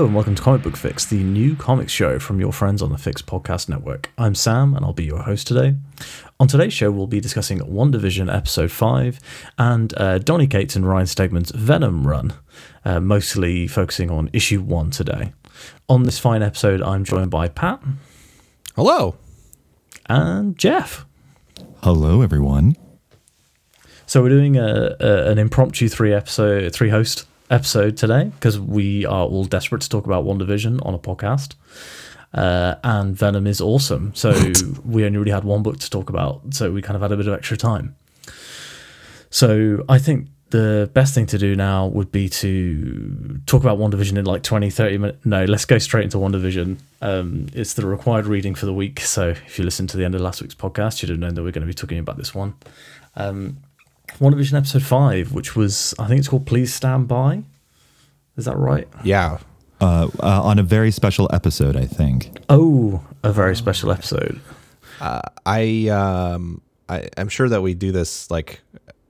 Hello and welcome to Comic Book Fyx, the new comics show from your friends on the Fyx Podcast Network. I'm Sam and I'll be your host today. On today's show, we'll be discussing WandaVision Episode 5 and uh, Donny Cates and Ryan Stegman's Venom run, uh, mostly focusing on issue 1 today. On this fine episode, I'm joined by Pat Hello. and Jeff. Hello, everyone. So we're doing a, a an impromptu three episode, three host episode today because we are all desperate to talk about WandaVision on a podcast. Uh, and Venom is awesome. So we only really had one book to talk about, so we kind of had a bit of extra time. So I think the best thing to do now would be to talk about WandaVision in like 20, 30 minutes. No, let's go straight into WandaVision. Um, it's the required reading for the week. So if you listen to the end of last week's podcast, you'd have known that we're going to be talking about this one. Um, WandaVision episode 5, which was, I think it's called Please Stand By. Is that right? Yeah. Uh, uh, on a very special episode, I think. Oh, a very special episode. I um I I'm sure that we do this like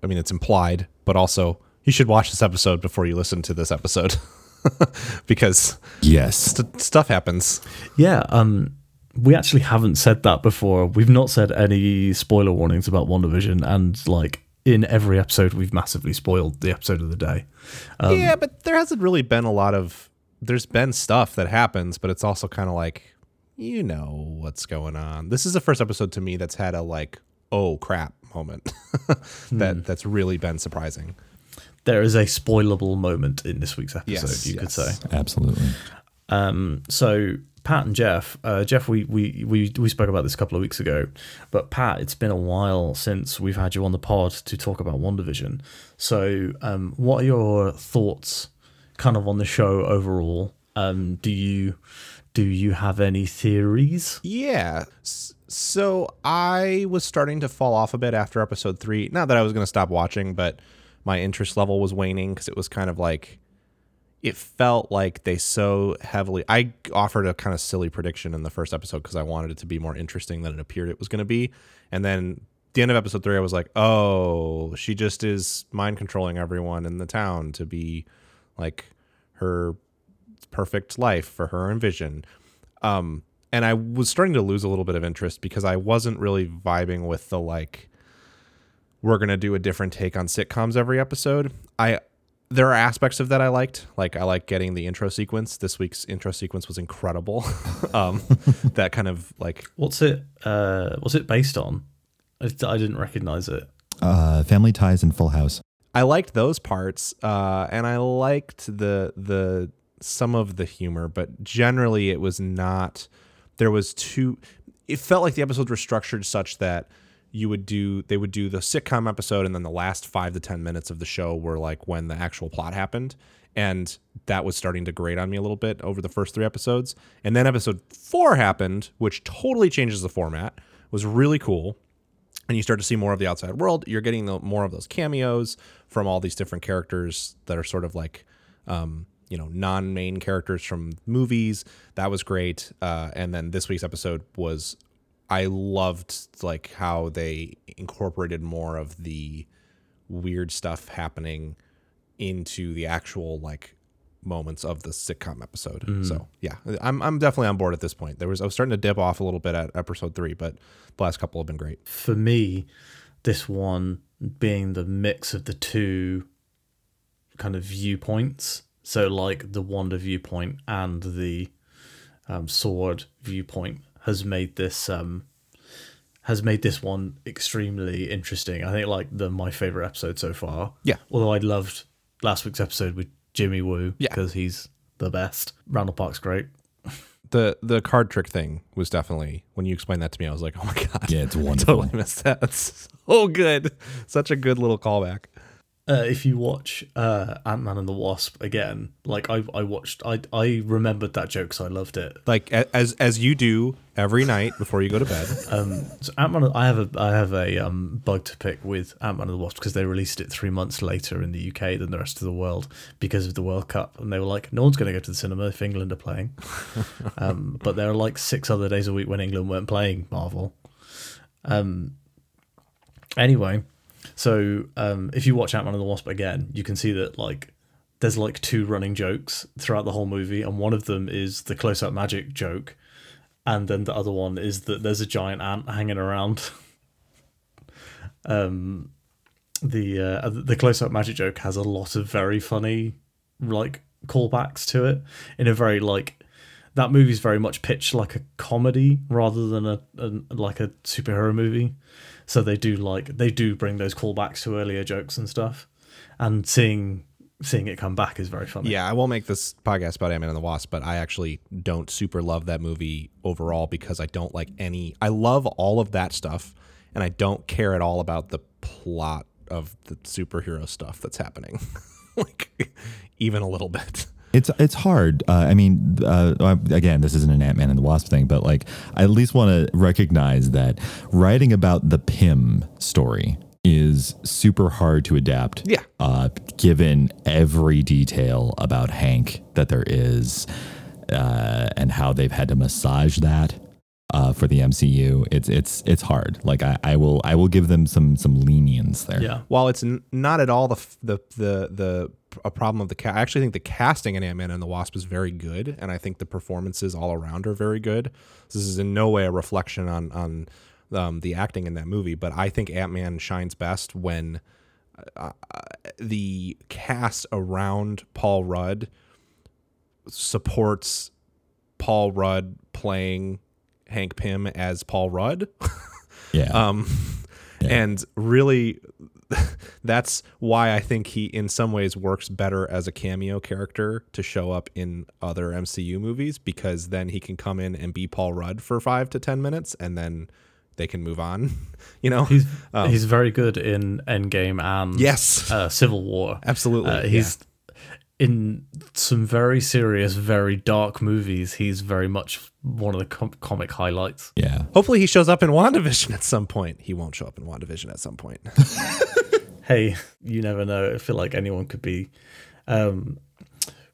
I mean it's implied, but also you should watch this episode before you listen to this episode because Yes. st- stuff happens. Yeah, um, we actually haven't said that before. We've not said any spoiler warnings about WandaVision, and like in every episode, we've massively spoiled the episode of the day. yeah, but there hasn't really been a lot of there's been stuff that happens, but it's also kind of like you know what's going on. This is the first episode to me that's had a like oh crap moment that that's really been surprising. There is a spoilable moment in this week's episode, Yes, you could yes. say. Absolutely. Um, so Pat and Jeff, uh, Jeff, we, we we we spoke about this a couple of weeks ago, but Pat, it's been a while since we've had you on the pod to talk about WandaVision. So, um, what are your thoughts, kind of on the show overall? Um, do you do you have any theories? Yeah. So I was starting to fall off a bit after episode three. Not that I was going to stop watching, but my interest level was waning because it was kind of like it felt like they so heavily. I offered a kind of silly prediction in the first episode because I wanted it to be more interesting than it appeared it was going to be. And then the end of episode three, I was like, oh, she just is mind controlling everyone in the town to be like her perfect life for her and Vision. Um, and I was starting to lose a little bit of interest because I wasn't really vibing with the like we're gonna do a different take on sitcoms every episode. I there are aspects of that I liked. Like I like getting the intro sequence. This week's intro sequence was incredible. um, that kind of like What's it? Uh, what's it based on? I, I didn't recognize it. Uh, family Ties and Full House. I liked those parts, uh, and I liked the the some of the humor, but generally it was not. There was too. It felt like the episodes were structured such that you would do they would do the sitcom episode, and then the last five to ten minutes of the show were like when the actual plot happened, and that was starting to grate on me a little bit over the first three episodes. And then episode four happened, which totally changes the format. Was really cool and you start to see more of the outside world. You're getting the, more of those cameos from all these different characters that are sort of like, um, you know, non-main characters from movies. That was great. Uh, and then this week's episode was, I loved like how they incorporated more of the weird stuff happening into the actual like moments of the sitcom episode. So yeah, I'm I'm definitely on board at this point. There was I was starting to dip off a little bit at episode three, but the last couple have been great. for me, this one being the mix of the two kind of viewpoints. So, like the Wanda viewpoint and the um, Sword viewpoint has made this um, has made this one extremely interesting. I think like the my favorite episode so far. Yeah. Although I loved last week's episode with Jimmy Woo Yeah. because he's the best. Randall Park's great. The the card trick thing was definitely when you explained that to me, I was like, oh my god, Yeah, it's I wonderful. totally missed that. That's so good, such a good little callback. Uh, if you watch uh, Ant Man and the Wasp again, like I, I watched, I, I remembered that joke, so I loved it. Like as as you do every night before you go to bed. Um, so Ant Man, I have a, I have a um, bug to pick with Ant Man and the Wasp because they released it three months later in the UK than the rest of the world because of the World Cup, and they were like, no one's going to go to the cinema if England are playing. um, but there are like six other days a week when England weren't playing Marvel. Um, anyway, so um, if you watch Ant Man and the Wasp again, you can see that like there's like two running jokes throughout the whole movie, and one of them is the close up magic joke, and then the other one is that there's a giant ant hanging around. um, the uh, the close up magic joke has a lot of very funny like callbacks to it in a very like that movie's very much pitched like a comedy rather than a, a like a superhero movie. So they do like they do bring those callbacks to earlier jokes and stuff, and seeing seeing it come back is very funny. Yeah, I won't make this podcast about Ant Man and the Wasp, but I actually don't super love that movie overall because I don't like any. I love all of that stuff, and I don't care at all about the plot of the superhero stuff that's happening, like even a little bit. It's it's hard. Uh, I mean, uh, again, this isn't an Ant Man and the Wasp thing, but like, I at least want to recognize that writing about the Pym story is super hard to adapt. Yeah. Uh, given every detail about Hank that there is, uh, and how they've had to massage that uh, for the MCU, it's it's it's hard. Like I, I will I will give them some some lenience there. Yeah. While it's n- not at all the f- the the the a problem of the cast. I actually think the casting in Ant Man and the Wasp is very good, and I think the performances all around are very good. This is in no way a reflection on on um, the acting in that movie, but I think Ant Man shines best when uh, the cast around Paul Rudd supports Paul Rudd playing Hank Pym as Paul Rudd. Yeah. Um, and really that's why I think he in some ways works better as a cameo character to show up in other MCU movies because then he can come in and be Paul Rudd for 5 to 10 minutes and then they can move on, you know. He's he's very good in Endgame and Yes. uh, Civil War. Absolutely. Uh, he's in some very serious, very dark movies. He's very much one of the com- comic highlights. yeah. Hopefully he shows up in WandaVision at some point. He won't show up in WandaVision at some point. Hey, you never know. I feel like anyone could be. Um,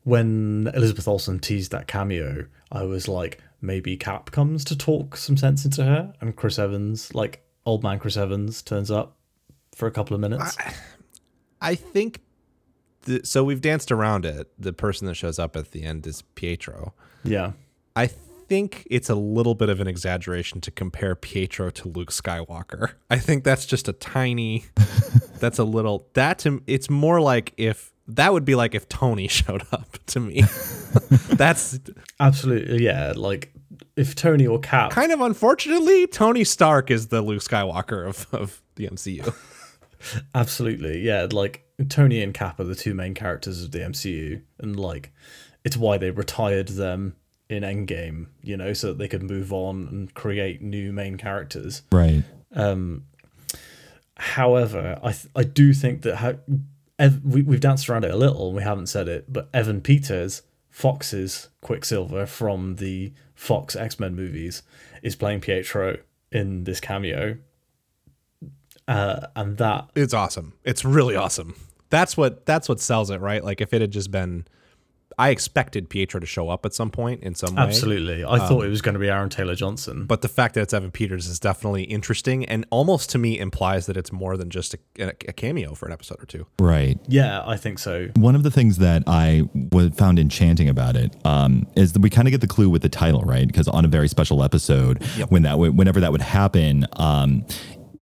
when Elizabeth Olsen teased that cameo, I was like, maybe Cap comes to talk some sense into her, and Chris Evans, like old man Chris Evans, turns up for a couple of minutes. I think the, so we've danced around it. The person that shows up at the end is Pietro. yeah, I think it's a little bit of an exaggeration to compare Pietro to Luke Skywalker. I think that's just a tiny that's a little that to it's more like if that would be like if Tony showed up to me. that's absolutely. Yeah, like if Tony or Cap kind of unfortunately Tony Stark is the Luke Skywalker of, of the MCU. Absolutely, yeah. Like Tony and Cap are the two main characters of the MCU, and like it's why they retired them in Endgame, you know, so that they could move on and create new main characters. Right. Um. However, I th- I do think that how Ev- we we've danced around it a little, and we haven't said it, but Evan Peters, Fox's Quicksilver from the Fox X Men movies, is playing Pietro in this cameo. Uh, and that It's awesome. It's really awesome. That's what that's what sells it, right? Like if it had just been I expected Pietro to show up at some point in some way. Absolutely. I thought it was going to be Aaron Taylor Johnson. But the fact that it's Evan Peters is definitely interesting and almost to me implies that it's more than just a, a, a cameo for an episode or two. Right. yeah, I think so. One of the things that I w- found enchanting about it um, is that we kind of get the clue with the title, right? Because on a very special episode, when that w- whenever that would happen, um,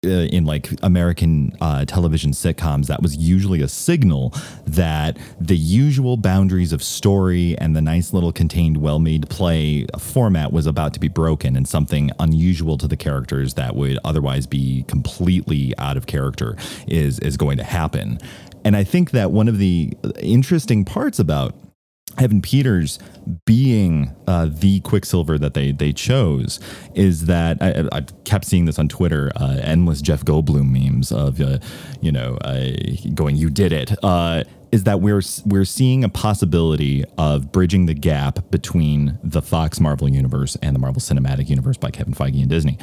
uh, in like American uh, television sitcoms, that was usually a signal that the usual boundaries of story and the nice little contained, well made play format was about to be broken and something unusual to the characters that would otherwise be completely out of character is, is going to happen. And I think that one of the interesting parts about Evan Peters being uh, the Quicksilver that they they chose is that I, I kept seeing this on Twitter, uh, endless Jeff Goldblum memes of uh, you know uh, going you did it. Uh, is that we're we're seeing a possibility of bridging the gap between the Fox Marvel universe and the Marvel Cinematic Universe by Kevin Feige and Disney,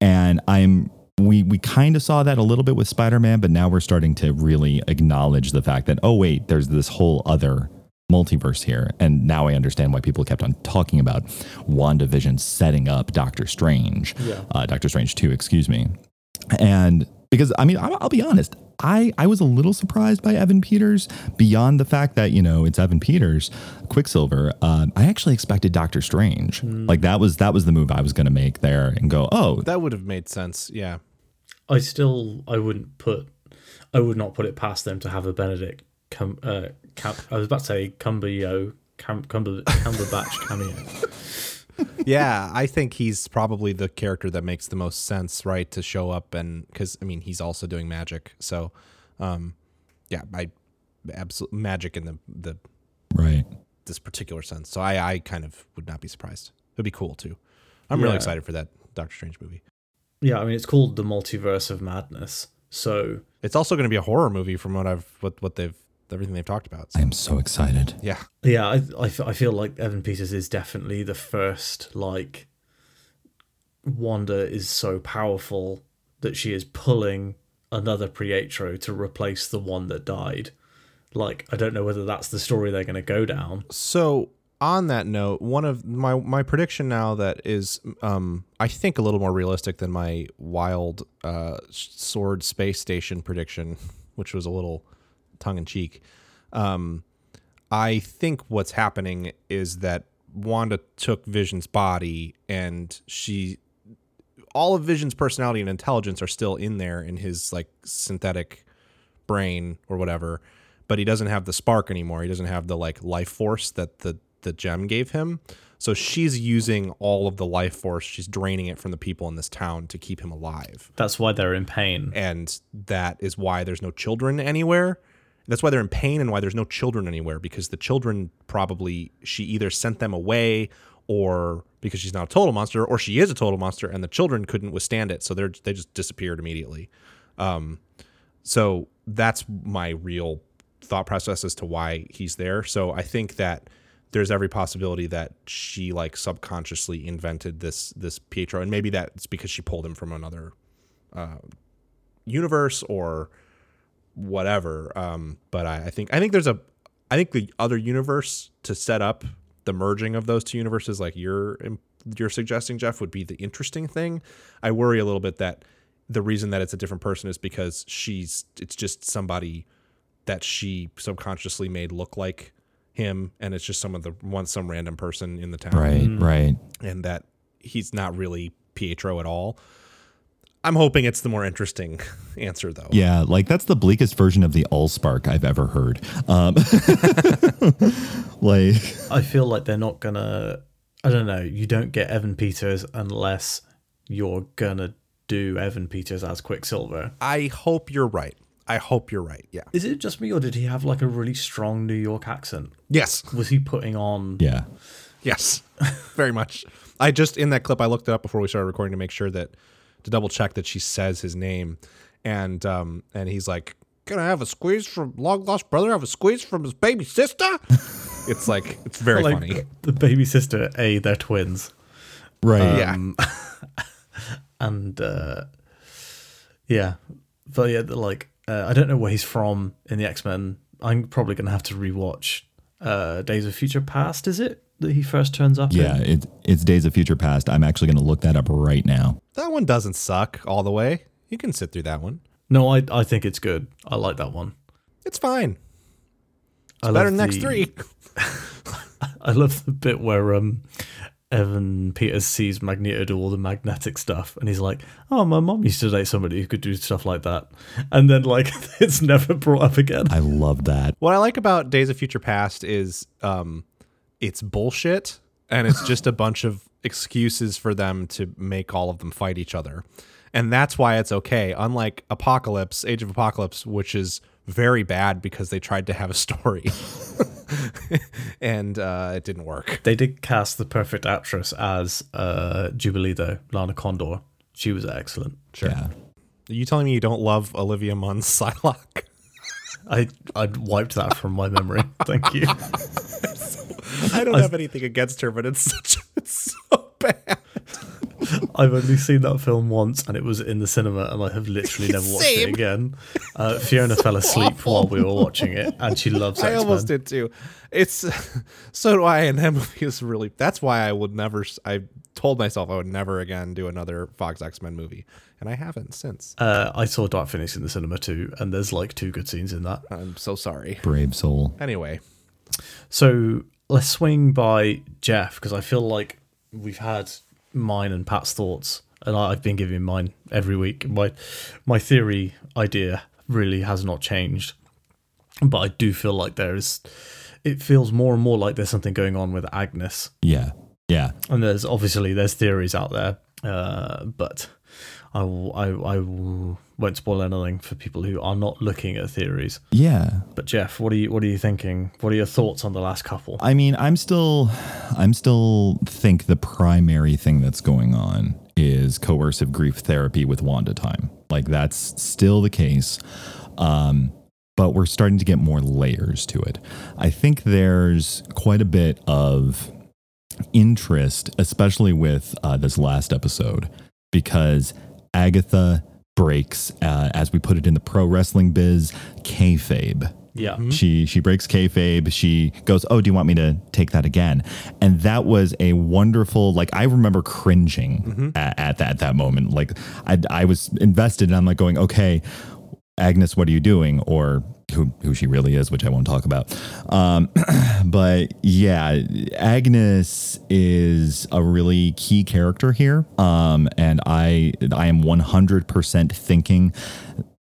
and I'm we we kind of saw that a little bit with Spider-Man, but now we're starting to really acknowledge the fact that oh wait, there's this whole other multiverse here. And now I understand why people kept on talking about WandaVision setting up Doctor Strange, Yeah. uh, Doctor Strange 2, excuse me. And because I mean, I'll, I'll be honest. I, I was a little surprised by Evan Peters beyond the fact that, you know, it's Evan Peters, Quicksilver. Uh, I actually expected Doctor Strange. Like that was that was the move I was going to make there and go, oh, That would have made sense. Yeah. I still I wouldn't put I would not put it past them to have a Benedict come, uh, cam, I was about to say Cumberyo Cam, Cumber, Cumberbatch cameo. yeah, I think he's probably the character that makes the most sense, right, to show up and because I mean he's also doing magic, so um, yeah, I absolute magic in the the right. this particular sense. So I I kind of would not be surprised. It'd be cool too. I'm really excited for that Doctor Strange movie. Yeah, I mean it's called the Multiverse of Madness. So It's also going to be a horror movie from what I've what what they've everything they've talked about. I am so excited. Yeah, yeah, I, I, I feel like Evan Peters is definitely the first like Wanda is so powerful that she is pulling another Pietro to replace the one that died. Like I don't know whether that's the story they're going to go down. So on that note, one of my my prediction now that is um I think a little more realistic than my wild uh sword space station prediction, which was a little tongue in cheek. Um I think what's happening is that Wanda took Vision's body and she all of Vision's personality and intelligence are still in there in his like synthetic brain or whatever, but he doesn't have the spark anymore. He doesn't have the like life force that the the gem gave him. So she's using all of the life force. She's draining it from the people in this town to keep him alive. That's why they're in pain. And that is why there's no children anywhere. That's why they're in pain and why there's no children anywhere because the children probably she either sent them away or because she's not a total monster or she is a total monster and the children couldn't withstand it so they're they just disappeared immediately. Um so that's my real thought process as to why he's there. So I think that there's every possibility that she like subconsciously invented this this Pietro, and maybe that's because she pulled him from another uh, universe or whatever. Um, but I, I think I think there's a I think the other universe to set up the merging of those two universes, like you're you're suggesting, Jeff, would be the interesting thing. I worry a little bit that the reason that it's a different person is because she's it's just somebody that she subconsciously made look like him and it's just some of the one some random person in the town Right, right. and that he's not really Pietro at all. I'm hoping it's the more interesting answer though. Yeah, like that's the bleakest version of the Allspark I've ever heard. Um, like, I feel like they're not gonna. I don't know. You don't get Evan Peters unless you're gonna do Evan Peters as Quicksilver. I hope you're right. I hope you're right. Yeah. Is it just me, or did he have like a really strong New York accent? Yes. Was he putting on? yeah, Yes. Very much. I just in that clip I looked it up before we started recording to make sure that to double check that she says his name and um and he's like can I have a squeeze from long lost brother have a squeeze from his baby sister? it's like it's very like funny. the baby sister. A, they're twins, right. yeah. and uh, yeah, but yeah, like uh, I don't know where he's from in the X Men. I'm probably gonna have to rewatch uh, Days of Future Past. Is it that he first turns up? Yeah, in? it, it's Days of Future Past. I'm actually going to look that up right now. That one doesn't suck all the way. You can sit through that one. No, I I think it's good. I like that one. It's fine. I Better love than next the- three. I love the bit where um Evan Peters sees Magneto do all the magnetic stuff, and he's like, "Oh, my mom used to date somebody who could do stuff like that," and then like it's never brought up again. I love that. What I like about Days of Future Past is um, it's bullshit and it's just a bunch of excuses for them to make all of them fight each other. And that's why it's okay. Unlike Apocalypse, Age of Apocalypse, which is very bad because they tried to have a story and uh, it didn't work. They did cast the perfect actress as uh, Jubilee, though Lana Condor. She was excellent. Yeah. Are you telling me you don't love Olivia Munn's Psylocke? I I wiped that from my memory. Thank you. I don't have anything against her, but it's such it's so bad. I've only seen that film once, and it was in the cinema, and I have literally never watched Same. it again. Uh, Fiona fell asleep while we were watching it, and she loves I almost did too. It's so do I, and that movie is really. That's why I would never. I told myself I would never again do another Fox X Men movie, and I haven't since. Uh, I saw Dark Phoenix in the cinema too, and there's like two good scenes in that. I'm so sorry. Brave soul. Anyway, So let's swing by Jeff because I feel like we've had mine and Pat's thoughts, and I've been giving mine every week. My my theory idea really has not changed, but I do feel like there is. It feels more and more like there's something going on with Agnes, Yeah. Yeah. and there's obviously there's theories out there, uh, but I will, I I will, won't spoil anything for people who are not looking at theories. Yeah. But Jeff, what are you what are you thinking? What are your thoughts on the last couple? I mean, I'm still, I'm still think the primary thing that's going on is coercive grief therapy with Wanda time. Like that's still the case. Um, but we're starting to get more layers to it. I think there's quite a bit of interest, especially with uh, this last episode, because Agatha breaks, uh, as we put it in the pro wrestling biz, kayfabe. Yeah. She she breaks kayfabe. She goes, "Oh, do you want me to take that again?" And that was a wonderful. Like I remember cringing at, at that that moment. Like I I was invested, and I'm like going, "Okay, Agnes, what are you doing?" Or who who she really is, which I won't talk about. Um, but yeah, Agnes is a really key character here. Um, and I I am 100% thinking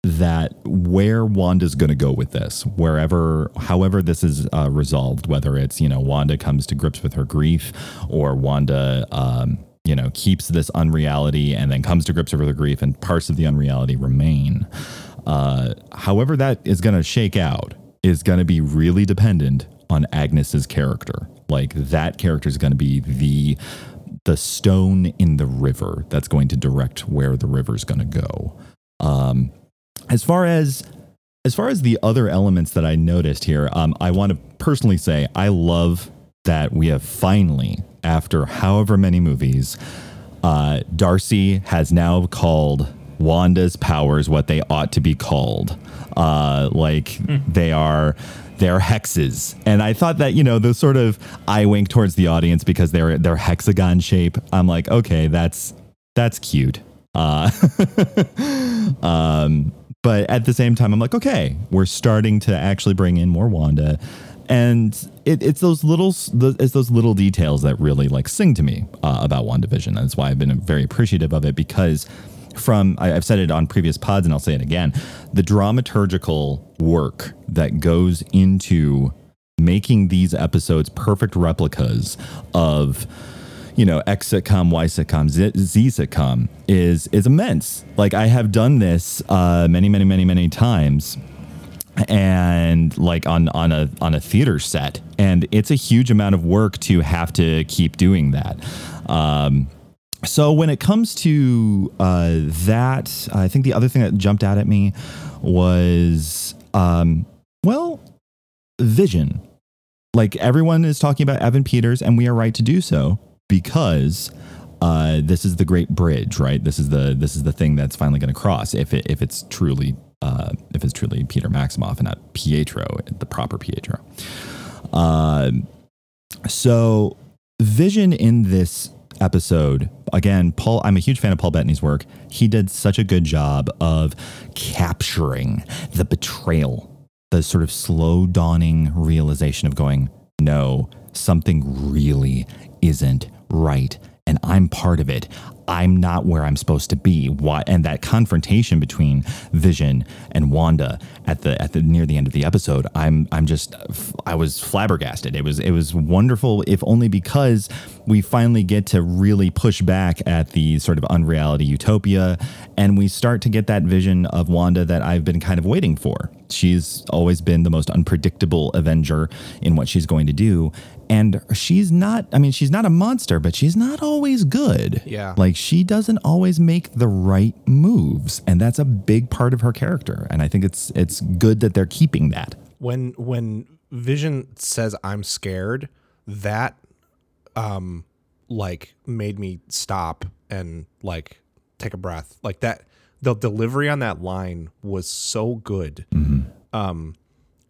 that where Wanda's going to go with this, wherever, however this is uh, resolved, whether it's you know Wanda comes to grips with her grief, or Wanda, um, you know, keeps this unreality and then comes to grips with her grief, and parts of the unreality remain. Uh, however, that is going to shake out is going to be really dependent on Agnes's character. Like that character is going to be the the stone in the river that's going to direct where the river's going to go. Um, as far as as far as the other elements that I noticed here, um, I want to personally say I love that we have finally, after however many movies, uh, Darcy has now called Wanda's powers what they ought to be called. Uh, like they are they're hexes, and I thought that you know the sort of eye wink towards the audience because they're they're hexagon shape. I'm like, okay, that's that's cute. Uh, um, but at the same time, I'm like, okay, we're starting to actually bring in more Wanda, and it, it's those little it's those little details that really like sing to me uh, about WandaVision. That's why I've been very appreciative of it because from I, I've said it on previous pods and I'll say it again, the dramaturgical work that goes into making these episodes perfect replicas of you know X sitcom, Y sitcom, Z, Z sitcom is is immense. Like I have done this uh, many, many, many, many times, and like on on a on a theater set, and it's a huge amount of work to have to keep doing that. Um, so when it comes to uh, that, I think the other thing that jumped out at me was, um, well, vision. Like everyone is talking about Evan Peters, and we are right to do so because uh, this is the great bridge, right? This is the this is the thing that's finally going to cross if it if it's truly uh, if it's truly Peter Maximoff and not Pietro, the proper Pietro. Uh, so vision in this episode. Again paul i'm a huge fan of paul bettany's work. He did such a good job of capturing the betrayal the sort of slow dawning realization of going no something really isn't right and i'm part of it i'm not where i'm supposed to be. Why and that confrontation between vision and wanda at the at the near the end of the episode i'm i'm just i was flabbergasted. It was it was wonderful if only because we finally get to really push back at the sort of unreality utopia and we start to get that vision of wanda that i've been kind of waiting for. She's always been the most unpredictable avenger in what she's going to do and she's not i mean she's not a monster but she's not always good Yeah. like she doesn't always make the right moves and that's a big part of her character and i think it's it's good that they're keeping that when when Vision says I'm scared, that um like made me stop and like take a breath. Like that the delivery on that line was so good. Um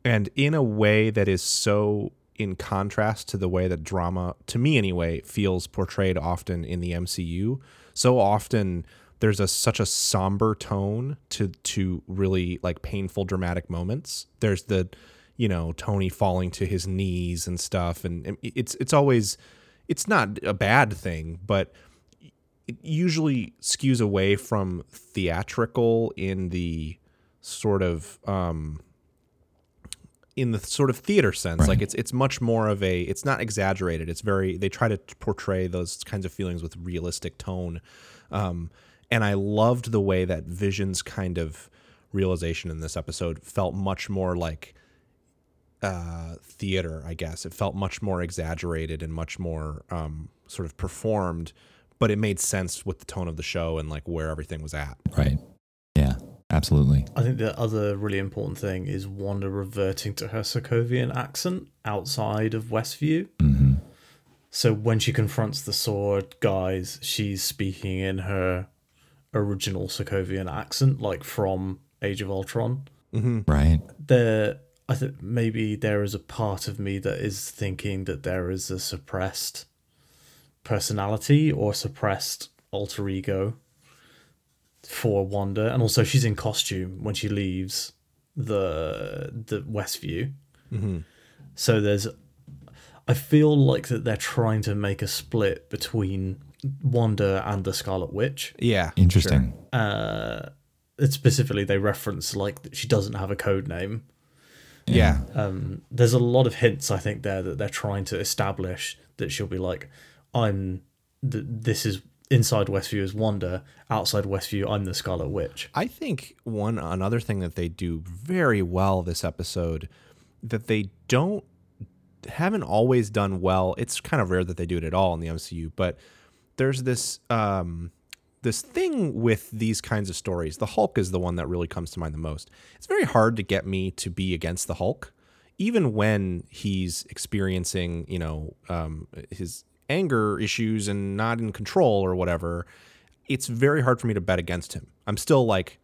and in a way that is so in contrast to the way that drama to me anyway feels portrayed often in the MCU. So often there's a such a somber tone to to really like painful dramatic moments. There's the you know Tony falling to his knees and stuff and and it's it's always it's not a bad thing, but it usually skews away from theatrical in the sort of um in the sort of theater sense Right. like it's it's much more of a it's not exaggerated it's very they try to portray those kinds of feelings with realistic tone um and i loved the way that vision's kind of realization in this episode felt much more like uh theater i guess it felt much more exaggerated and much more um sort of performed but it made sense with the tone of the show and like where everything was at Right. Yeah. Absolutely. I think the other really important thing is Wanda reverting to her Sokovian accent outside of Westview. hmm So when she confronts the sword guys, she's speaking in her original Sokovian accent, like from Age of Ultron. Right. There, I think maybe there is a part of me that is thinking that there is a suppressed personality or suppressed alter ego for Wanda, and also she's in costume when she leaves the the Westview. So there's, I feel like that they're trying to make a split between Wanda and the Scarlet Witch. yeah Interesting. Uh, it's specifically they reference like that she doesn't have a code name. yeah Um, there's a lot of hints I think there that they're trying to establish that she'll be like, I'm, th- this is inside Westview is Wanda, outside Westview I'm the Scarlet Witch. I think one another thing that they do very well this episode that they don't haven't always done well. It's kind of rare that they do it at all in the MCU, but there's this um this thing with these kinds of stories. The Hulk is the one that really comes to mind the most. It's very hard to get me to be against the Hulk even when he's experiencing, you know, um, his anger issues and not in control or whatever, it's very hard for me to bet against him. I'm still like,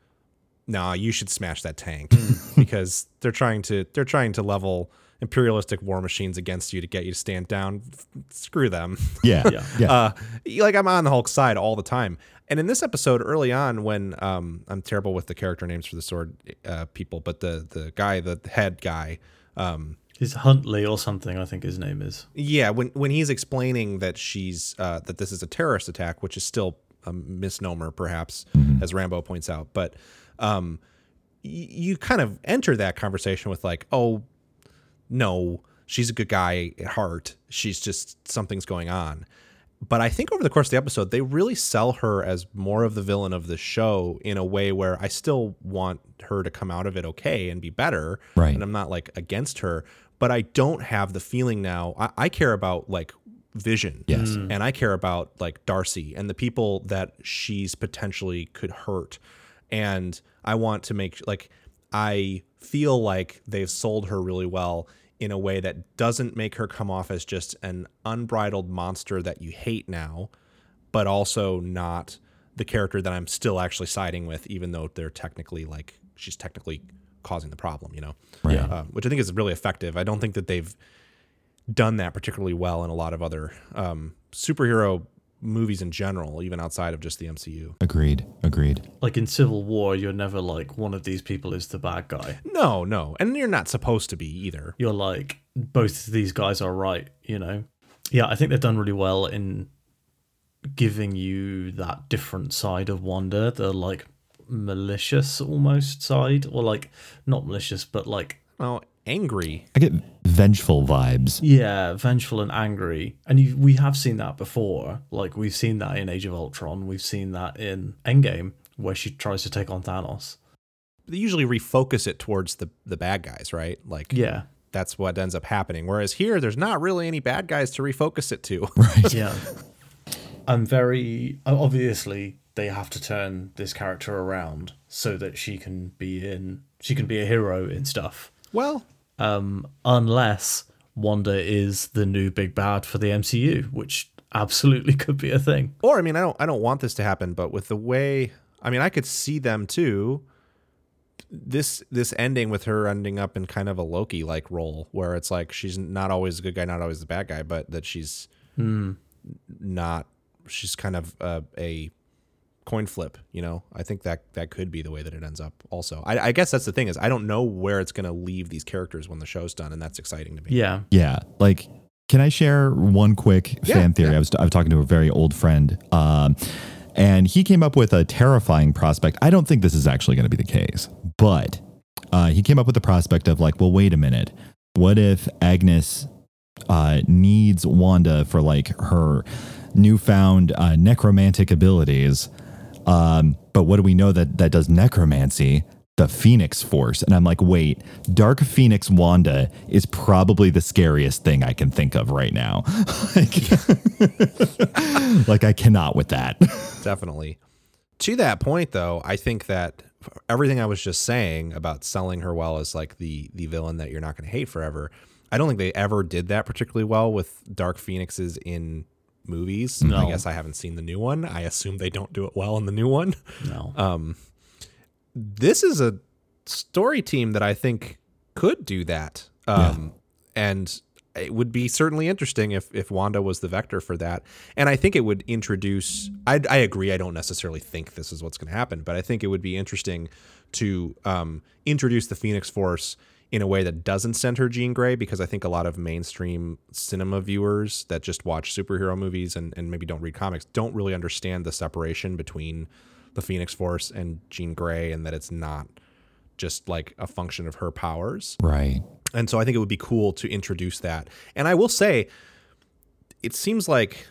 nah, you should smash that tank because they're trying to they're trying to level imperialistic war machines against you to get you to stand down. Screw them. Yeah. Yeah. Yeah. Uh, like I'm on the Hulk's side all the time. And in this episode, early on, when um, I'm terrible with the character names for the sword uh, people, but the the guy, the head guy, um, He's Huntley or something, I think his name is. yeah, when when he's explaining that she's uh, that this is a terrorist attack, which is still a misnomer, perhaps, as Rambeau points out, but um, y- you kind of enter that conversation with like, oh, no, she's a good guy at heart. She's just something's going on. But I think over the course of the episode, they really sell her as more of the villain of the show in a way where I still want her to come out of it okay and be better. Right. And I'm not like against her, but I don't have the feeling now. I, I care about like Vision. Yes. Mm. And I care about like Darcy and the people that she's potentially could hurt. And I want to make like I feel like they've sold her really well in a way that doesn't make her come off as just an unbridled monster that you hate now, but also not the character that I'm still actually siding with, even though they're technically like she's technically causing the problem, you know? Right. Yeah. Uh, which I think is really effective. I don't think that they've done that particularly well in a lot of other um, superhero movies in general, even outside of just the MCU. Agreed. Agreed. Like in Civil War, you're never like one of these people is the bad guy. No, no, and you're not supposed to be either. You're like both of these guys are right, you know. Yeah, I think they've done really well in giving you that different side of Wanda, the like malicious almost side, or like not malicious, but like oh angry. I get vengeful vibes. yeah, vengeful and angry. And you, we have seen that before. Like we've seen that in Age of Ultron. We've seen that in Endgame, where she tries to take on Thanos. They usually refocus it towards the the bad guys, right? Like Yeah, that's what ends up happening. Whereas here, there's not really any bad guys to refocus it to. Right. yeah. I'm very obviously they have to turn this character around so that she can be in she can be a hero in stuff. well, Um, unless Wanda is the new big bad for the MCU, which absolutely could be a thing. Or I mean, I don't I don't want this to happen, but with the way I mean, I could see them too. This this ending with her ending up in kind of a Loki like role where it's like she's not always the good guy, not always the bad guy, but that she's mm. not she's kind of uh, a coin flip. You know, I think that that could be the way that it ends up. Also, I, I guess that's the thing is I don't know where it's going to leave these characters when the show's done, and that's exciting to me. Yeah. Yeah, like can I share one quick Yeah, fan theory? yeah. I was I was talking to a very old friend, um, and he came up with a terrifying prospect. I don't think this is actually going to be the case, but uh, he came up with the prospect of like, well, wait a minute, what if Agnes uh, needs Wanda for like her newfound uh, necromantic abilities? Um, but what do we know that that does necromancy? The Phoenix Force. And I'm like, wait, Dark Phoenix Wanda is probably the scariest thing I can think of right now. like, like, I cannot with that. Definitely. To that point, though, I think that everything I was just saying about selling her well as like the the villain that you're not going to hate forever, I don't think they ever did that particularly well with Dark Phoenixes in movies. I guess I haven't seen the new one. I assume they don't do it well in the new one. No. Um, this is a story team that I think could do that. Um, and it would be certainly interesting if if Wanda was the vector for that. And I think it would introduce. I, I agree. I don't necessarily think this is what's going to happen, but I think it would be interesting to um, introduce the Phoenix Force in a way that doesn't center Jean Grey, because I think a lot of mainstream cinema viewers that just watch superhero movies and, and maybe don't read comics don't really understand the separation between the Phoenix Force and Jean Grey, and that it's not just like a function of her powers. right. And so I think it would be cool to introduce that. And I will say, it seems like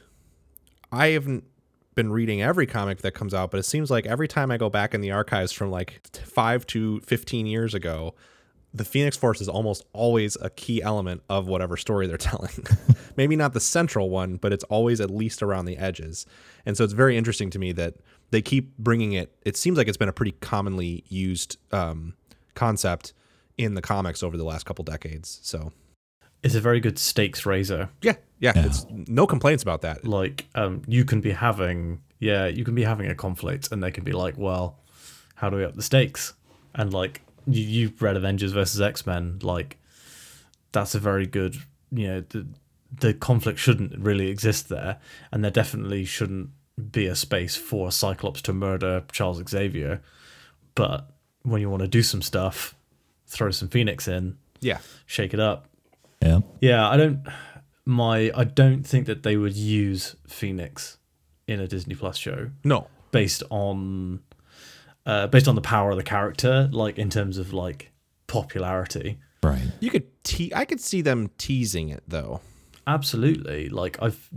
I haven't been reading every comic that comes out, but it seems like every time I go back in the archives from like five to 15 years ago, the Phoenix Force is almost always a key element of whatever story they're telling. Maybe not the central one, but it's always at least around the edges. And so it's very interesting to me that they keep bringing it. It seems like it's been a pretty commonly used um, concept in the comics over the last couple decades. So It's a very good stakes raiser. yeah, yeah, it's no complaints about that. Like, um, you can be having, yeah, you can be having a conflict, and they can be like, well, how do we up the stakes? And like, you, you've read Avengers versus X Men, like, that's a very good, you know, the the conflict shouldn't really exist there, and there definitely shouldn't be a space for Cyclops to murder Charles Xavier. But when you want to do some stuff, throw some Phoenix in, Yeah, shake it up. Yeah. Yeah, I don't. My I don't think that they would use Phoenix in a Disney Plus show no, based on uh, based on the power of the character, like in terms of like popularity. Right. you could te- I could see them teasing it though. Absolutely, like I've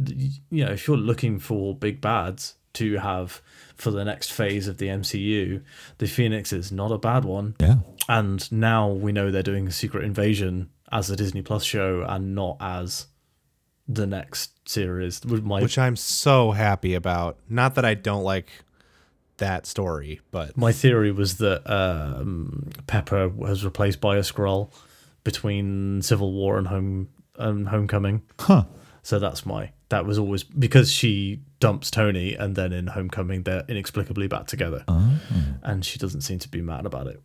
you know if you're looking for big bads to have for the next phase of the MCU, the Phoenix is not a bad one. Yeah. And now we know they're doing Secret Invasion as a Disney Plus show and not as the next series. With my which I'm so happy about. Not that I don't like that story, but my theory was that um, Pepper was replaced by a Skrull between Civil War and Home and Homecoming. Huh. So that's my that was always because she dumps Tony and then in Homecoming they're inexplicably back together, and she doesn't seem to be mad about it.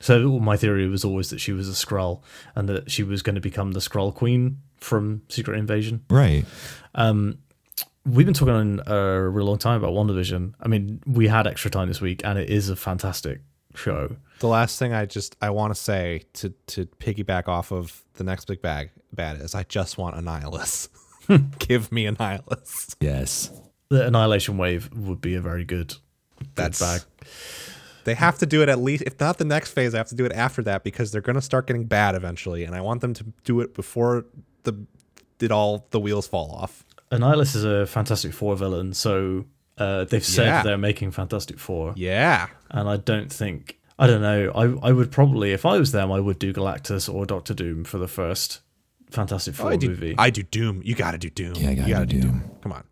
So my theory was always that she was a Skrull and that she was going to become the Skrull Queen from Secret Invasion. Right. We've been talking on uh, a real long time about WandaVision. I mean, we had extra time this week, and it is a fantastic show. the last thing I just I want to say to to piggyback off of the next big bag bad is I just want Annihilus. Give me Annihilus. Yes. The Annihilation Wave would be a very good, good That's bag. They have to do it at least, if not the next phase, I have to do it after that because they're going to start getting bad eventually, and I want them to do it before the did all the wheels fall off. Annihilus is a Fantastic Four villain, so uh, they've said Yeah. they're making Fantastic Four, Yeah, and I don't think I don't know. I I would probably if I was them, I would do Galactus or Doctor Doom for the first Fantastic Four I do. movie. I do Doom. You got to do Doom. Yeah, I gotta you gotta do do Doom. Doom. Come on,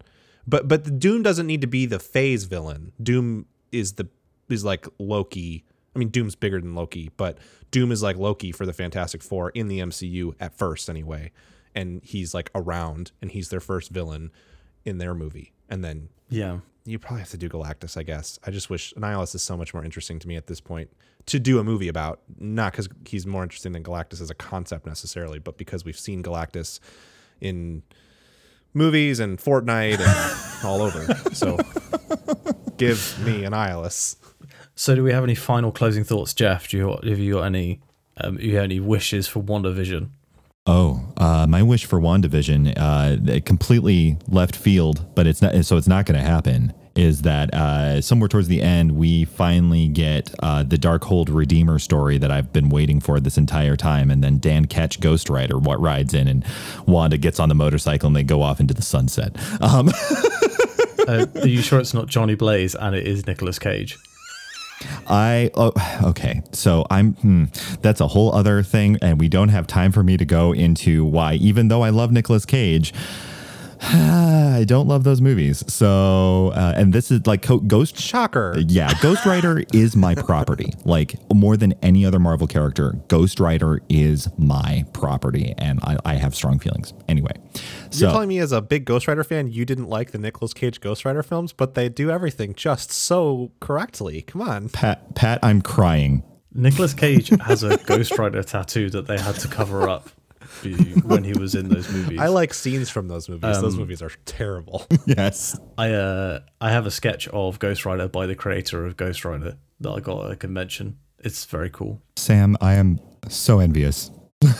but but the Doom doesn't need to be the phase villain. Doom is the is like Loki. I mean, Doom's bigger than Loki, but Doom is like Loki for the Fantastic Four in the MCU at first, anyway. And he's like around, and he's their first villain. in their movie, and then Yeah. you probably have to do Galactus, I guess. I just wish Nihilus is so much more interesting to me at this point to do a movie about, not because he's more interesting than Galactus as a concept necessarily, but because we've seen Galactus in movies and Fortnite and all over. So give me Annihilus. So, do we have any final closing thoughts, Jeff? Do you have you got any um, you got any wishes for WandaVision? Oh, uh, my wish for WandaVision, uh, completely left field, but it's not, so it's not going to happen. Is that uh, somewhere towards the end we finally get uh, the Darkhold Redeemer story that I've been waiting for this entire time, and then Dan Ketch Ghost Rider what rides in, and Wanda gets on the motorcycle, and they go off into the sunset. Um, Uh, are you sure it's not Johnny Blaze and it is Nicolas Cage? I oh, okay, so I'm hmm, that's a whole other thing, and we don't have time for me to go into why. Even though I love Nicolas Cage, I don't love those movies. So, uh, and this is like Co- Ghost. Shocker. Yeah, Ghost Rider is my property. Like more than any other Marvel character, Ghost Rider is my property, and I, I have strong feelings. Anyway, so You're telling me as a big Ghost Rider fan, you didn't like the Nicolas Cage Ghost Rider films, but they do everything just so correctly. Come on. Pat, Pat, I'm crying. Nicolas Cage has a Ghost Rider tattoo that they had to cover up be- when he was in those movies. I like scenes from those movies. Um, those movies are terrible. Yes. I uh I have a sketch of Ghost Rider by the creator of Ghost Rider that I got at a convention. It's very cool. Sam, I am so envious.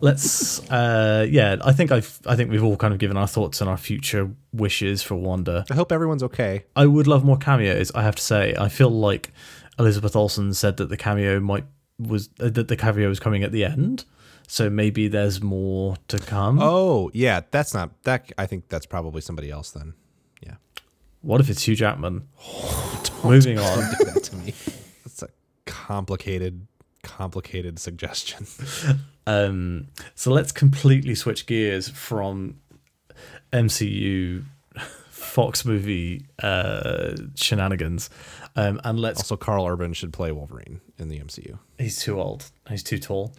Let's uh yeah, I think I've I think we've all kind of given our thoughts and our future wishes for Wanda. I hope everyone's okay. I would love more cameos, I have to say. I feel like Elizabeth Olsen said that the cameo might was uh, that the cameo was coming at the end. So maybe there's more to come. Oh, yeah, that's not that. I think that's probably somebody else then. Yeah. What if it's Hugh Jackman? Moving on. do that to me. That's a complicated, complicated suggestion. Um, so let's completely switch gears from MCU Fox movie uh, shenanigans, um, and let's. Also, Karl Urban should play Wolverine in the MCU. He's too old. He's too tall.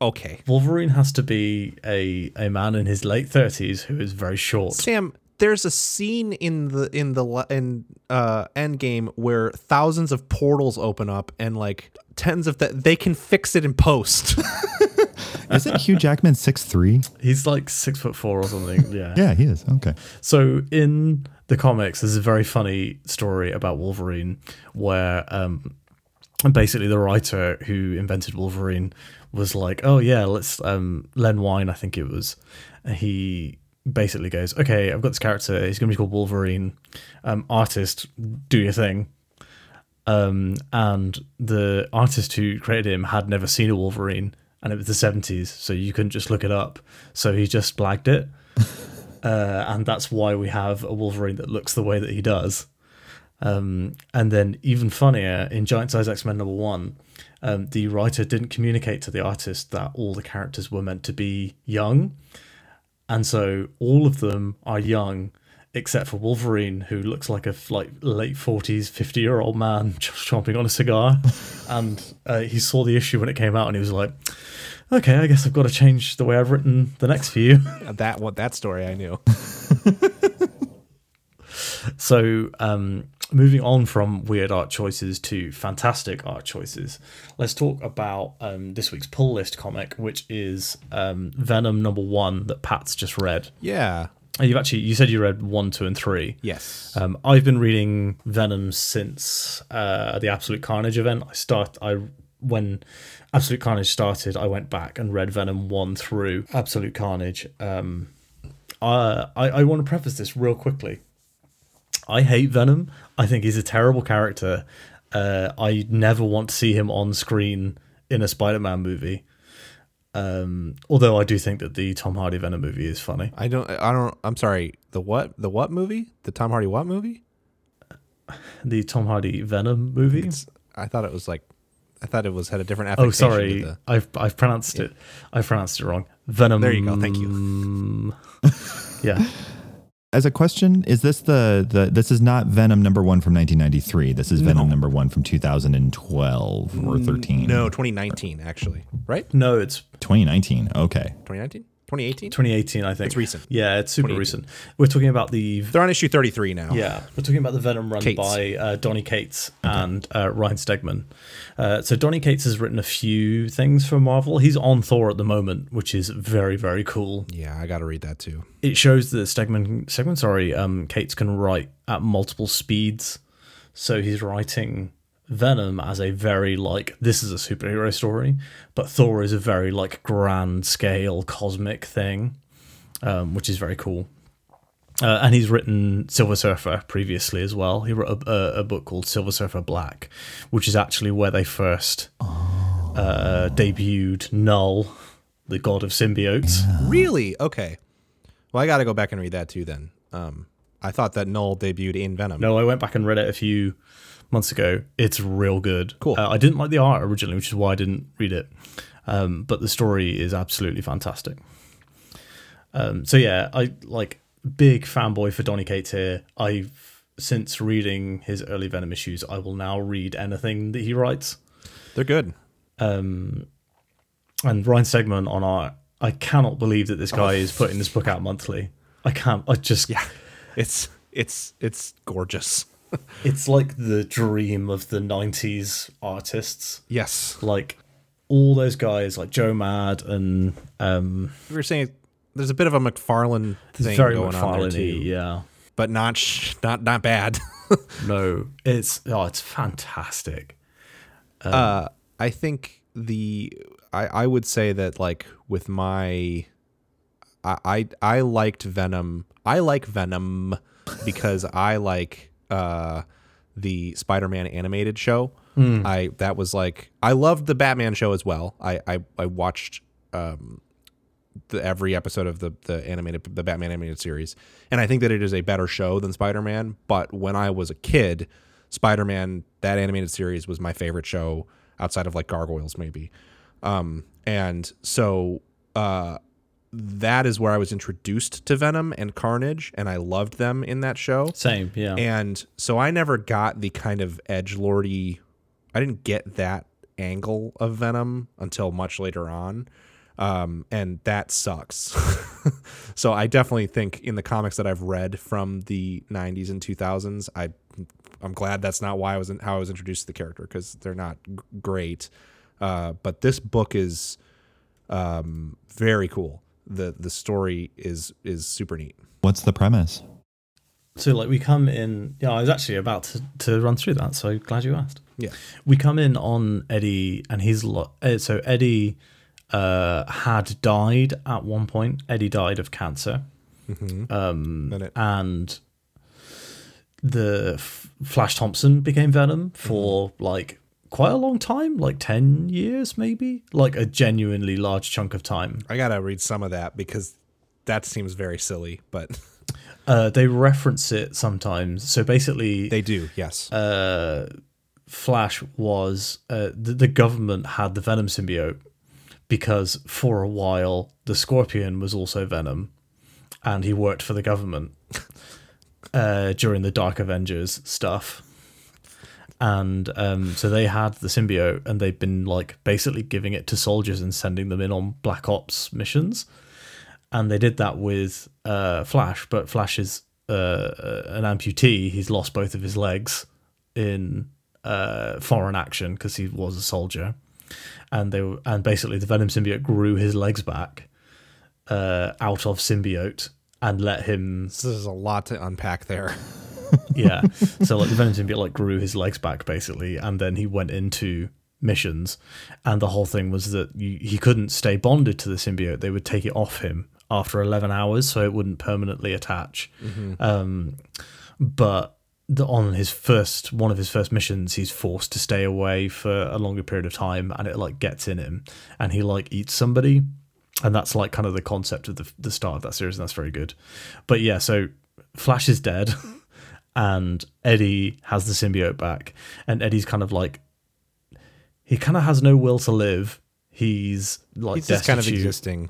Okay, Wolverine has to be a a man in his late thirties who is very short. Sam. There's a scene in the in the in uh Endgame where thousands of portals open up and like tens of that they can fix it in post. Isn't Hugh Jackman six three? He's like six foot four or something. Yeah. Yeah, he is. Okay. So in the comics, there's a very funny story about Wolverine where um, basically the writer who invented Wolverine was like, "Oh yeah, let's um, Len Wein, I think it was." He basically goes, "Okay, I've got this character. He's going to be called Wolverine. Um, artist, do your thing." Um, and the artist who created him had never seen a Wolverine, and it was the 70s, so you couldn't just look it up. So he just blagged it. uh, and that's why we have a Wolverine that looks the way that he does. Um, and then, even funnier, in Giant Size X Men number one, um, the writer didn't communicate to the artist that all the characters were meant to be young. And so all of them are young, except for Wolverine, who looks like a like late forties, fifty year old man just chomping on a cigar. and uh, he saw the issue when it came out, and he was like, "Okay, I guess I've got to change the way I've written the next few." that what that story I knew. So, um, moving on from weird art choices to fantastic art choices, let's talk about um, this week's pull list comic, which is um, Venom number one that Pat's just read. Yeah. You've actually you said you read one, two, and three. Yes. Um, I've been reading Venom since uh, the Absolute Carnage event. I start I when Absolute Carnage started, I went back and read Venom one through Absolute Carnage. Um, uh, I I want to preface this real quickly. I hate Venom. I think he's a terrible character. Uh, I never want to see him on screen in a Spider-Man movie. Um, although I do think that the Tom Hardy Venom movie is funny. I don't. I don't. I'm sorry. The what? The what movie? The Tom Hardy what movie? The Tom Hardy Venom movie. It's, I thought it was like. I thought it was had a different. Oh, sorry, the- I've I've pronounced it. I pronounced it wrong. Venom. There you go, thank you. yeah, As a question, is this the the this is not Venom number one from 1993? This is Venom number one from 2012 or mm, 13? No, 2019 actually. Right? no, it's 2019. Okay. 2019. 2018. 2018, I think. It's recent. Yeah, it's super recent. We're talking about the They're on issue 33 now. Yeah, we're talking about the Venom run Cates. by uh, Donny Cates and uh, Ryan Stegman. Uh, so Donny Cates has written a few things for Marvel. He's on Thor at the moment, which is very very cool. Yeah, I got to read that too. It shows that Stegman, Stegman, sorry, um, Cates can write at multiple speeds. So he's writing Venom as a very like this is a superhero story, but Thor is a very like grand scale cosmic thing, um, which is very cool. Uh, and he's written Silver Surfer previously as well. He wrote a, a, a book called Silver Surfer Black, which is actually where they first uh, debuted Null, the god of symbiotes. Really? Okay. Well, I got to go back and read that too then. Um, I thought that Null debuted in Venom. No, I went back and read it a few months ago. It's real good. Cool. Uh, I didn't like the art originally, which is why I didn't read it. Um, but the story is absolutely fantastic. Um, so yeah, I like big fanboy for Donny Cates here. I've since reading his early Venom issues, I will now read anything that he writes. They're good. Um, and Ryan Stegman on art. I cannot believe that this Oh. guy is putting this book out monthly. I can't. I just Yeah. It's it's it's gorgeous. It's like the dream of the 90s artists Yes. like all those guys like joe mad and um We were saying there's a bit of a McFarlane thing going on there too, yeah but not sh- not not bad. no it's oh it's fantastic uh, I think the I I would say that like with my I I, I liked Venom. I like Venom because I like uh the Spider-Man animated show. I that was like I loved the Batman show as well. I I, I watched um the every episode of the the animated the Batman animated series, and I think that it is a better show than Spider Man. But when I was a kid, Spider Man that animated series was my favorite show outside of like Gargoyles maybe, um, and so uh, that is where I was introduced to Venom and Carnage, and I loved them in that show. same yeah And so I never got the kind of edge lordy. I didn't get that angle of Venom until much later on, um, and that sucks. so I definitely think in the comics that I've read from the '90s and 2000s, I I'm glad that's not why I was in, how I was introduced to the character because they're not g- great. Uh, but this book is um, very cool. The The story is is super neat. What's the premise? so like we come in yeah i was actually about to, to run through that so glad you asked Yeah. we come in on eddie and he's lo- eh, so eddie uh had died at one point eddie died of cancer um And it- and the F- Flash Thompson became Venom for like quite a long time, like 10 years maybe, like a genuinely large chunk of time. I gotta read some of that because that seems very silly, but Uh, they reference it sometimes. So basically, they do. Yes. uh, Flash was uh, the, the government had the Venom symbiote because for a while the Scorpion was also Venom, and he worked for the government uh, during the Dark Avengers stuff. And um, so they had the symbiote, and they've been like basically giving it to soldiers and sending them in on Black Ops missions. And they did that with uh, Flash, but Flash is uh, an amputee. He's lost both of his legs in uh, foreign action because he was a soldier, and they were, and basically the Venom symbiote grew his legs back uh, out of symbiote and let him this is a lot to unpack there. yeah. So like the Venom symbiote like grew his legs back basically, and then he went into missions, and the whole thing was that you, he couldn't stay bonded to the symbiote. They would take it off him after eleven hours, so it wouldn't permanently attach. Um, but the, on his first one of his first missions, he's forced to stay away for a longer period of time, and it like gets in him, and he like eats somebody. And that's like kind of the concept of the, the start of that series, and that's very good. But yeah, so Flash is dead and Eddie has the symbiote back, and Eddie's kind of like he kind of has no will to live. He's like He's just kind of existing.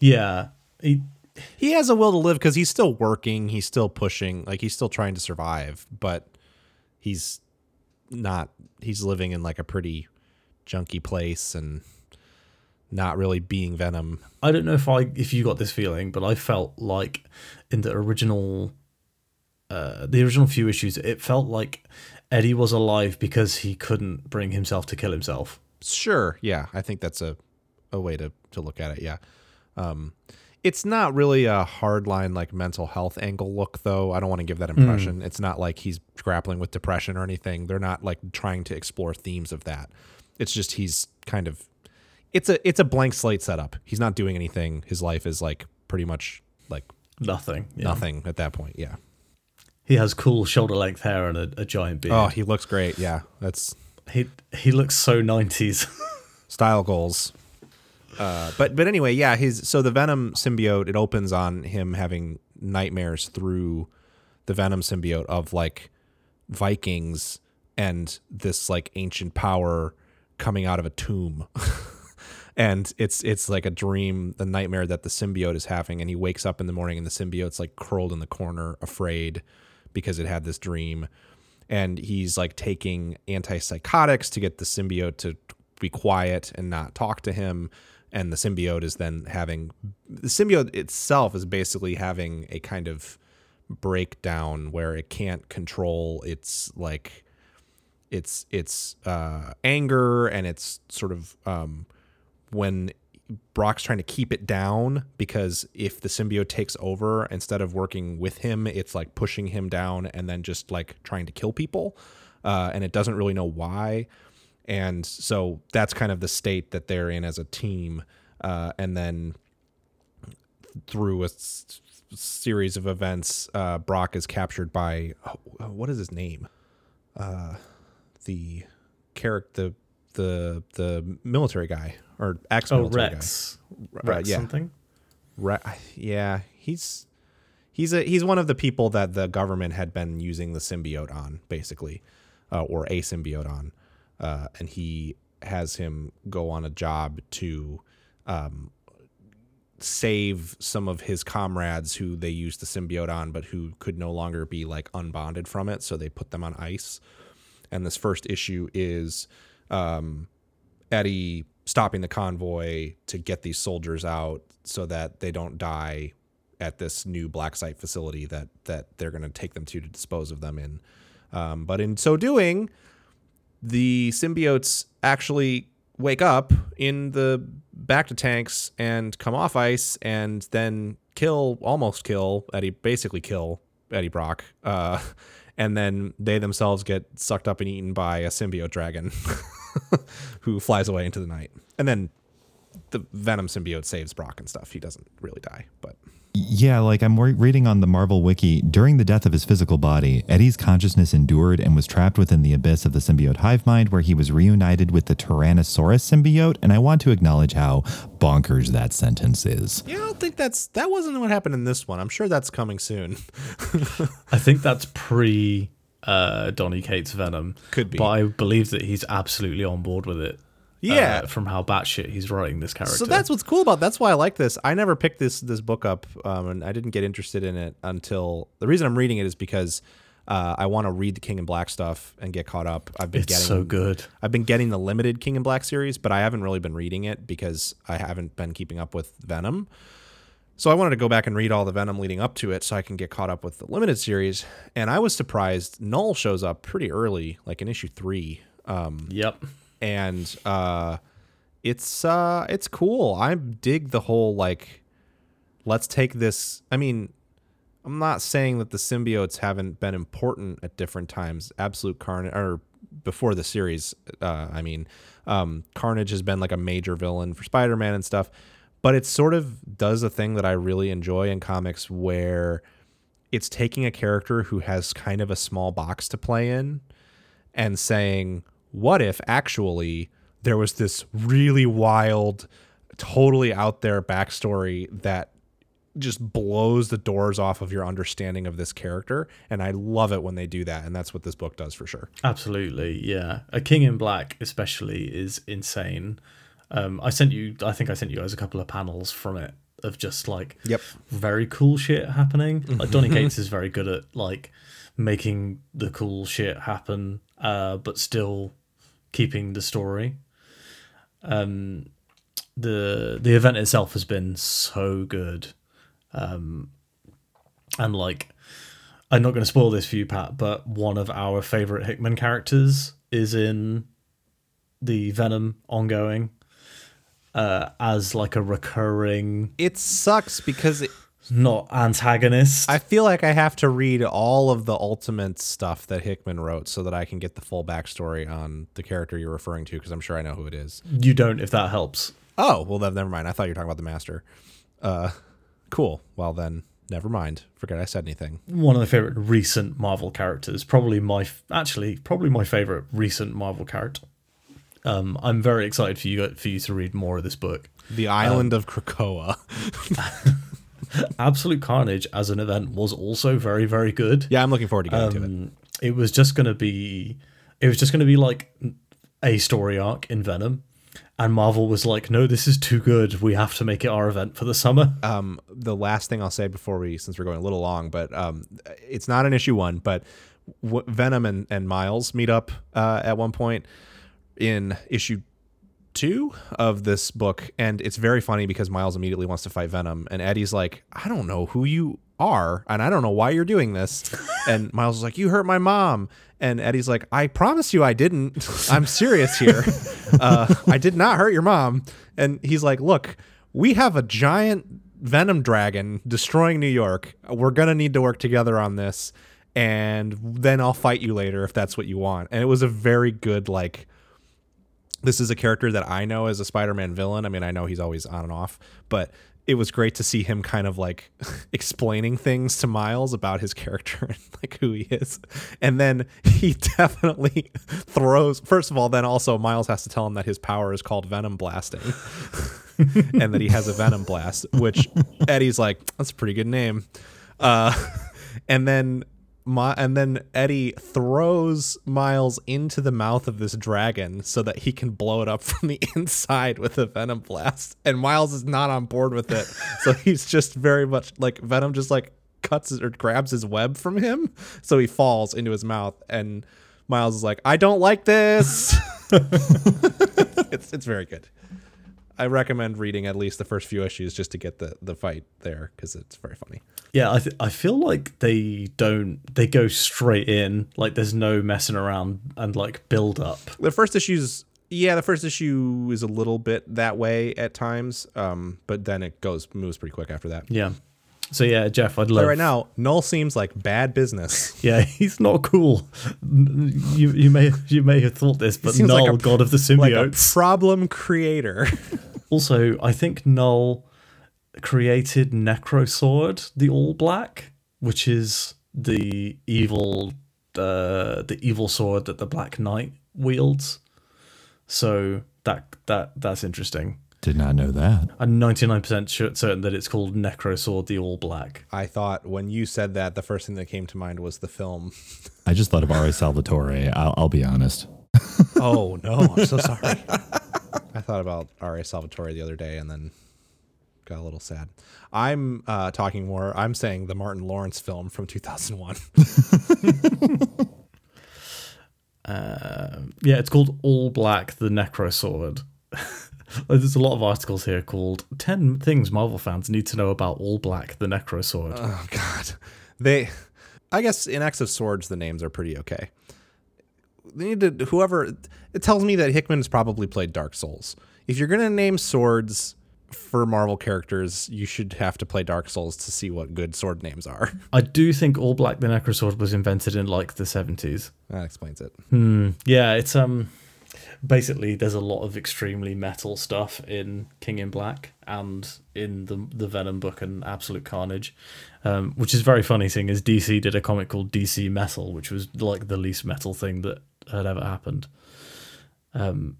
Yeah, he He has a will to live because he's still working. He's still pushing. Like he's still trying to survive, but he's not. He's living in like a pretty junky place, and not really being Venom. I don't know if I if you got this feeling, but I felt like in the original uh the original few issues, it felt like Eddie was alive because he couldn't bring himself to kill himself. Sure, yeah, I think that's a a way to to look at it. Yeah, um, it's not really a hardline like mental health angle look though. I don't want to give that impression. It's not like he's grappling with depression or anything. They're not like trying to explore themes of that. It's just he's kind of it's a it's a blank slate setup. He's not doing anything. His life is like pretty much like Nothing. yeah. nothing at that point. Yeah. He has cool shoulder length hair and a, a giant beard. Oh, he looks great. Yeah, that's He he looks so nineties. style goals. Uh, but but anyway, yeah, his so the Venom symbiote it opens on him having nightmares through the Venom symbiote of like Vikings and this like ancient power coming out of a tomb. and it's it's like a dream, the nightmare that the symbiote is having and he wakes up in the morning and the symbiote's like curled in the corner afraid because it had this dream. And he's like taking antipsychotics to get the symbiote to be quiet and not talk to him. And the symbiote is then having the symbiote itself is basically having a kind of breakdown where it can't control its like its its uh anger. And it's sort of um when Brock's trying to keep it down because if the symbiote takes over, instead of working with him, it's like pushing him down and then just like trying to kill people. Uh, and it doesn't really know why. And so that's kind of the state that they're in as a team. Uh, and then through a s- series of events, uh, Brock is captured by oh, what is his name? Uh, the character, the the military guy or ex oh, military Rex. guy. Rex yeah. something. Re- yeah, he's he's a he's one of the people that the government had been using the symbiote on, basically, uh, or a symbiote on, uh, and he has him go on a job to um, save some of his comrades who they used the symbiote on, but who could no longer be like unbonded from it, so they put them on ice. And this first issue is um, Eddie stopping the convoy to get these soldiers out so that they don't die at this new black site facility that that they're going to take them to to dispose of them in. Um, but in so doing, the symbiotes actually wake up in the back to tanks and come off ice and then kill almost kill Eddie basically kill Eddie Brock. Uh, and then they themselves get sucked up and eaten by a symbiote dragon who flies away into the night. And then the Venom symbiote saves Brock and stuff. He doesn't really die, but Yeah, like I'm re- reading on the Marvel wiki. During the death of his physical body, Eddie's consciousness endured and was trapped within the abyss of the symbiote hive mind, where he was reunited with the Tyrannosaurus symbiote. And I want to acknowledge how bonkers that sentence is. yeah, I don't think that's that wasn't what happened in this one. I'm sure that's coming soon. I think that's pre uh, Donny Cates Venom. Could be. But I believe that he's absolutely on board with it. Yeah. uh, from how batshit he's writing this character. So that's what's cool about. That's why I like this. I never picked this this book up, um, and I didn't get interested in it until the reason I'm reading it is because uh, I want to read the King in Black stuff and get caught up. I've been it's getting so good. I've been getting the limited King in Black series, but I haven't really been reading it because I haven't been keeping up with Venom. So I wanted to go back and read all the Venom leading up to it so I can get caught up with the limited series. And I was surprised Null shows up pretty early, like in issue three. Um, Yep. and uh it's uh it's cool. I dig the whole like let's take this I mean I'm not saying that the symbiotes haven't been important at different times. Absolute Carnage or before the series, uh I mean, um Carnage has been like a major villain for Spider-Man and stuff, but it sort of does a thing that I really enjoy in comics where it's taking a character who has kind of a small box to play in and saying, what if actually there was this really wild, totally out there backstory that just blows the doors off of your understanding of this character? And I love it when they do that. And that's what this book does for sure. Absolutely, yeah. A King in Black, especially, is insane. Um, I sent you, I think I sent you guys a couple of panels from it of just like Yep. very cool shit happening. Like Donny Cates is very good at like making the cool shit happen, uh, but still keeping the story. Um, the the event itself has been so good, um, and like I'm not going to spoil this for you, Pat, but one of our favorite Hickman characters is in the Venom ongoing uh, as like a recurring, It sucks because it, not antagonist. I feel like I have to read all of the ultimate stuff that Hickman wrote so that I can get the full backstory on the character you're referring to because I'm sure I know who it is. you don't, if that helps. Oh, well, then never mind. I thought you were talking about the master. Uh, cool. Well, then never mind. Forget I said anything. One of my favorite recent Marvel characters, probably my f- actually probably my favorite recent Marvel character. Um, I'm very excited for you for you to read more of this book. The island of Krakoa. Absolute Carnage as an event was also very very good. Yeah, I'm looking forward to getting to it. Um, it was just going to be it was just going to be like a story arc in Venom and Marvel was like no this is too good we have to make it our event for the summer um, the last thing I'll say before we, since we're going a little long, but um, it's not an issue one, but Venom and, and Miles meet up uh, at one point in issue two of this book, and it's very funny because Miles immediately wants to fight Venom, and Eddie's like, I don't know who you are, and I don't know why you're doing this, and Miles is like, you hurt my mom. And Eddie's like, I promise you I didn't. I'm serious here. Uh, I did not hurt your mom. And he's like, Look, we have a giant venom dragon destroying New York. We're going to need to work together on this. And then I'll fight you later if that's what you want. And it was a very good, like, this is a character that I know as a Spider-Man villain. I mean, I know he's always on and off, but it was great to see him kind of like explaining things to Miles about his character and like who he is. And then he definitely throws first of all, then also Miles has to tell him that his power is called venom blasting. and that he has a venom blast, which Eddie's like, that's a pretty good name. Uh, and then my, and then Eddie throws Miles into the mouth of this dragon so that he can blow it up from the inside with a venom blast. And Miles is not on board with it. so he's just very much like Venom just like cuts or grabs his web from him. So he falls into his mouth and Miles is like, I don't like this. it's it's very good. I recommend reading at least the first few issues just to get the the fight there because it's very funny. yeah I, th- I feel like they don't they go straight in like there's no messing around and like build up The first issue's yeah, the first issue is a little bit that way at times, um, but then it goes moves pretty quick after that. yeah so yeah Jeff I'd But love right now, Null seems like bad business. yeah he's not cool you you may you may have thought this but Null like a- god of the Like a problem creator. Also, I think Null created Necrosword, the All Black, which is the evil, uh, the evil sword that the Black Knight wields. So that that that's interesting. Did not know that. I'm 99% certain that it's called Necrosword, the All Black. I thought when you said that, the first thing that came to mind was the film. I just thought of R.A. Salvatore. I'll, I'll be honest. Oh no, I'm so sorry. I thought about R.A. Salvatore the other day and then got a little sad. I'm uh, talking more. I'm saying the Martin Lawrence film from 2001. Yeah, it's called All Black, the Necro Sword. There's a lot of articles here called 10 Things Marvel Fans Need to Know About All Black, the Necrosword. Oh God, they. I guess in X of Swords the names are pretty okay. They need to whoever. It tells me that Hickman has probably played Dark Souls. If you're gonna name swords for Marvel characters, you should have to play Dark Souls to see what good sword names are. I do think All Black the Necrosword was invented in like the 70s. that explains it. Hmm. Yeah, it's um basically there's a lot of extremely metal stuff in King in Black and in the the Venom book and Absolute Carnage. Um, which is very funny seeing as DC did a comic called DC Metal, which was like the least metal thing that had ever happened. Um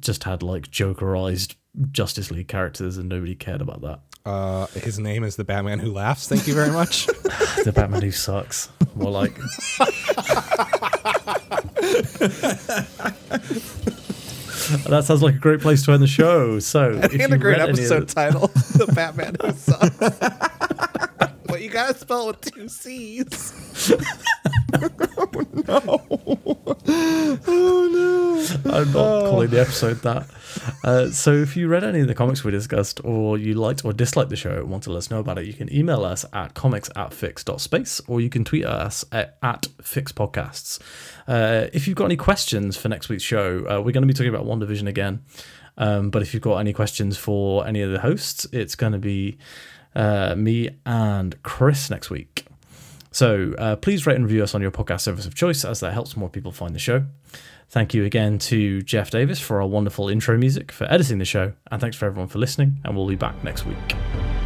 just had like jokerized Justice League characters and nobody cared about that. Uh, his name is the Batman Who Laughs. Thank you very much. the Batman who sucks. More like That sounds like a great place to end the show. So, if and you a great any of episode title: The Batman Who Sucks. Gotta spell it with two C's. oh no! Oh no! I'm not calling the episode that. Uh, so if you read any of the comics we discussed, or you liked or disliked the show and want to let us know about it, you can email us at comics at fyx.space, or you can tweet us at, at fyxpodcasts. Uh, if you've got any questions for next week's show, uh, we're going to be talking about WandaVision again. Um, but if you've got any questions for any of the hosts, it's going to be uh, me and Chris next week. So uh, please rate and review us on your podcast service of choice, as that helps more people find the show. Thank you again to Jeff Davis for our wonderful intro music, for editing the show, and thanks for everyone for listening, and we'll be back next week.